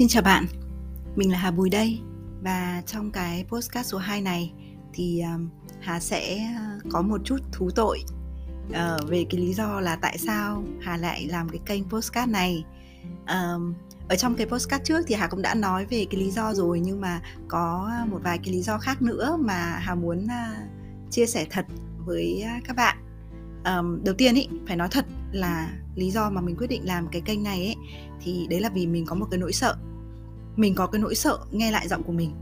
Xin chào bạn, mình là Hà Bùi đây và trong cái postcard số 2 này thì um, Hà sẽ uh, có một chút thú tội uh, về cái lý do là tại sao Hà lại làm cái kênh postcard này. Um, ở trong cái postcard trước thì Hà cũng đã nói về cái lý do rồi nhưng mà có một vài cái lý do khác nữa mà Hà muốn uh, chia sẻ thật với các bạn. Um, đầu tiên ý phải nói thật là lý do mà mình quyết định làm cái kênh này ấy thì đấy là vì mình có một cái nỗi sợ. Mình có cái nỗi sợ nghe lại giọng của mình.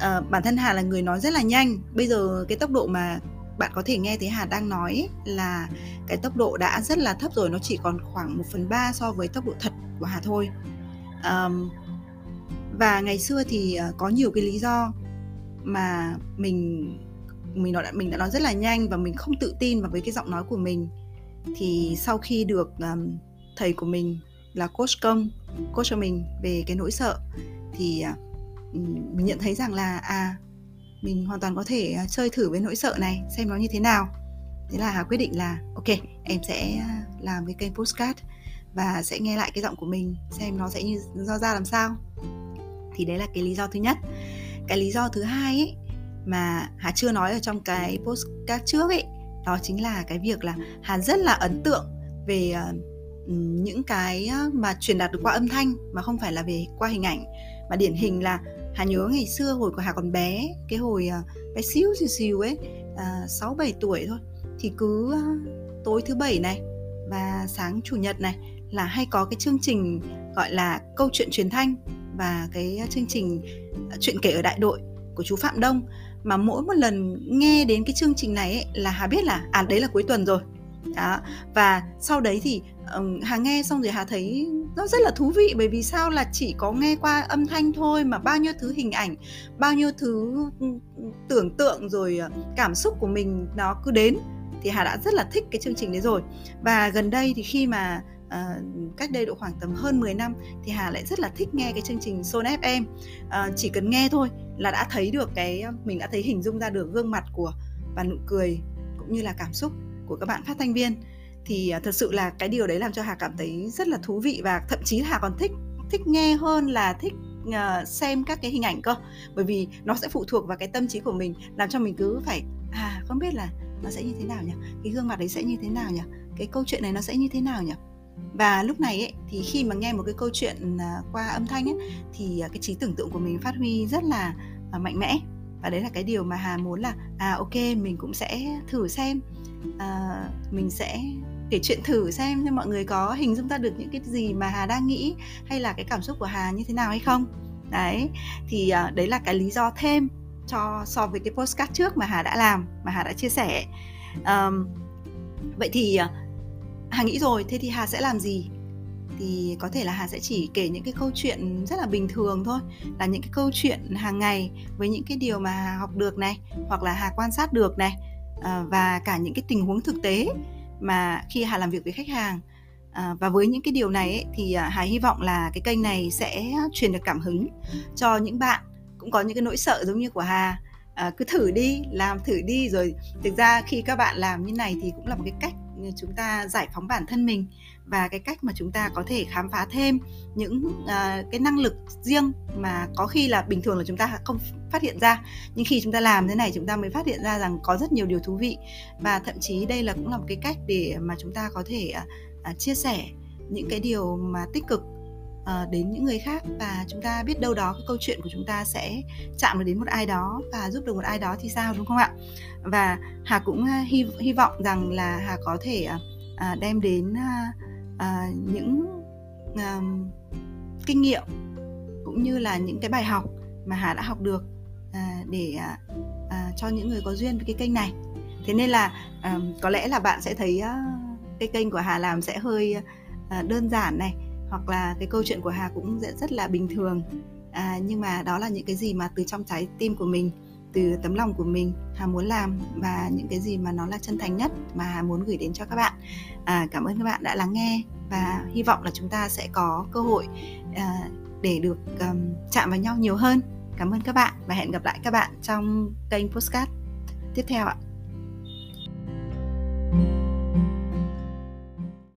À, bản thân hà là người nói rất là nhanh. Bây giờ cái tốc độ mà bạn có thể nghe thấy hà đang nói ấy, là cái tốc độ đã rất là thấp rồi nó chỉ còn khoảng 1 phần ba so với tốc độ thật của hà thôi. À, và ngày xưa thì ờ, có nhiều cái lý do mà mình mình nói mình đã nói rất là nhanh và mình không tự tin vào với cái giọng nói của mình thì sau khi được um, thầy của mình là coach công coach cho mình về cái nỗi sợ thì uh, mình nhận thấy rằng là à mình hoàn toàn có thể uh, chơi thử với nỗi sợ này xem nó như thế nào. Thế là hà quyết định là ok em sẽ à, làm cái kênh postcard và sẽ nghe lại cái giọng của mình xem nó sẽ như do ra làm sao. Thì đấy là cái lý do thứ nhất. Cái lý do thứ hai ấy mà hà chưa nói ở trong cái postcard trước ấy đó chính là cái việc là hàn rất là ấn tượng về ờ, ừ, những cái ờ, mà truyền đạt được qua âm thanh mà không phải là về qua hình ảnh. Mà điển hình là hà nhớ ngày xưa hồi của hà còn bé, cái hồi ờ, bé xíu xíu xíu ấy sáu bảy tuổi thôi, thì cứ tối thứ bảy này và sáng chủ nhật này là hay có cái chương trình gọi là câu chuyện truyền thanh và cái chương trình chuyện kể ở đại đội của chú Phạm Đông mà mỗi một lần nghe đến cái chương trình này ấy, là hà biết là à đấy là cuối tuần rồi. Đó và sau đấy thì um, hà nghe xong rồi hà thấy nó rất là thú vị bởi vì sao là chỉ có nghe qua âm thanh thôi mà bao nhiêu thứ hình ảnh bao nhiêu thứ tưởng tượng rồi ờ, cảm xúc của mình nó cứ đến thì hà đã rất là thích cái chương trình đấy rồi. Và gần đây thì khi mà à, cách đây độ khoảng tầm hơn 10 năm thì Hà lại rất là thích nghe cái chương trình Son FM à, ờ, chỉ cần nghe thôi là đã thấy được cái mình đã thấy hình dung ra được gương mặt của và nụ cười cũng như là cảm xúc của các bạn phát thanh viên. Thì à, thật sự là cái điều đấy làm cho Hà cảm thấy rất là thú vị và thậm chí Hà còn thích thích nghe hơn là thích uh, xem các cái hình ảnh cơ. Bởi vì nó sẽ phụ thuộc vào cái tâm trí của mình làm cho mình cứ phải à không biết là nó sẽ như thế nào nhỉ? Cái gương mặt đấy sẽ như thế nào nhỉ? Cái câu chuyện này nó sẽ như thế nào nhỉ? Và lúc này ấy, thì khi mà nghe một cái câu chuyện à, qua âm thanh ấy, thì à, cái trí tưởng tượng của mình phát huy rất là à, mạnh mẽ. Và đấy là cái điều mà hà muốn là à ok mình cũng sẽ thử xem. À, mình sẽ kể chuyện thử xem cho mọi người có hình dung ra được những cái gì mà hà đang nghĩ hay là cái cảm xúc của hà như thế nào hay không. Đấy thì à, đấy là cái lý do thêm cho so với cái postcard trước mà hà đã làm mà hà đã chia sẻ. Um, vậy thì Hà nghĩ rồi, thế thì Hà sẽ làm gì? Thì có thể là Hà sẽ chỉ kể những cái câu chuyện rất là bình thường thôi Là những cái câu chuyện hàng ngày với những cái điều mà Hà học được này Hoặc là Hà quan sát được này à, Và cả những cái tình huống thực tế mà khi Hà làm việc với khách hàng À, và với những cái điều này ấy, thì à, Hà hy vọng là cái kênh này sẽ truyền được cảm hứng cho những bạn cũng có những cái nỗi sợ giống như của Hà à, cứ thử đi làm thử đi rồi thực ra khi các bạn làm như này thì cũng là một cái cách chúng ta giải phóng bản thân mình và cái cách mà chúng ta có thể khám phá thêm những uh, cái năng lực riêng mà có khi là bình thường là chúng ta không phát hiện ra. Nhưng khi chúng ta làm thế này chúng ta mới phát hiện ra rằng có rất nhiều điều thú vị. Và thậm chí đây là cũng là một cái cách để mà chúng ta có thể uh, chia sẻ những cái điều mà tích cực uh, đến những người khác và chúng ta biết đâu đó cái câu chuyện của chúng ta sẽ chạm được đến một ai đó và giúp được một ai đó thì sao đúng không ạ? Và hà cũng ờ, hy hy vọng rằng là hà có thể uh, uh, đem đến uh, uh, những uh, kinh nghiệm cũng như là những cái bài học mà hà đã học được uh, để uh, uh, cho những người có duyên với cái kênh này. Thế nên là uh, có lẽ là bạn sẽ thấy uh, cái kênh của hà làm sẽ hơi uh, đơn giản này hoặc là cái câu chuyện của hà cũng rất là bình thường. À, nhưng mà đó là những cái gì mà từ trong trái tim của mình từ tấm lòng của mình hà muốn làm và những cái gì mà nó là chân thành nhất mà hà muốn gửi đến cho các bạn. À, cảm ơn các bạn đã lắng nghe và hy vọng là chúng ta sẽ có cơ hội à, để được um, chạm vào nhau nhiều hơn. Cảm ơn các bạn và hẹn gặp lại các bạn trong kênh postcard tiếp theo ạ.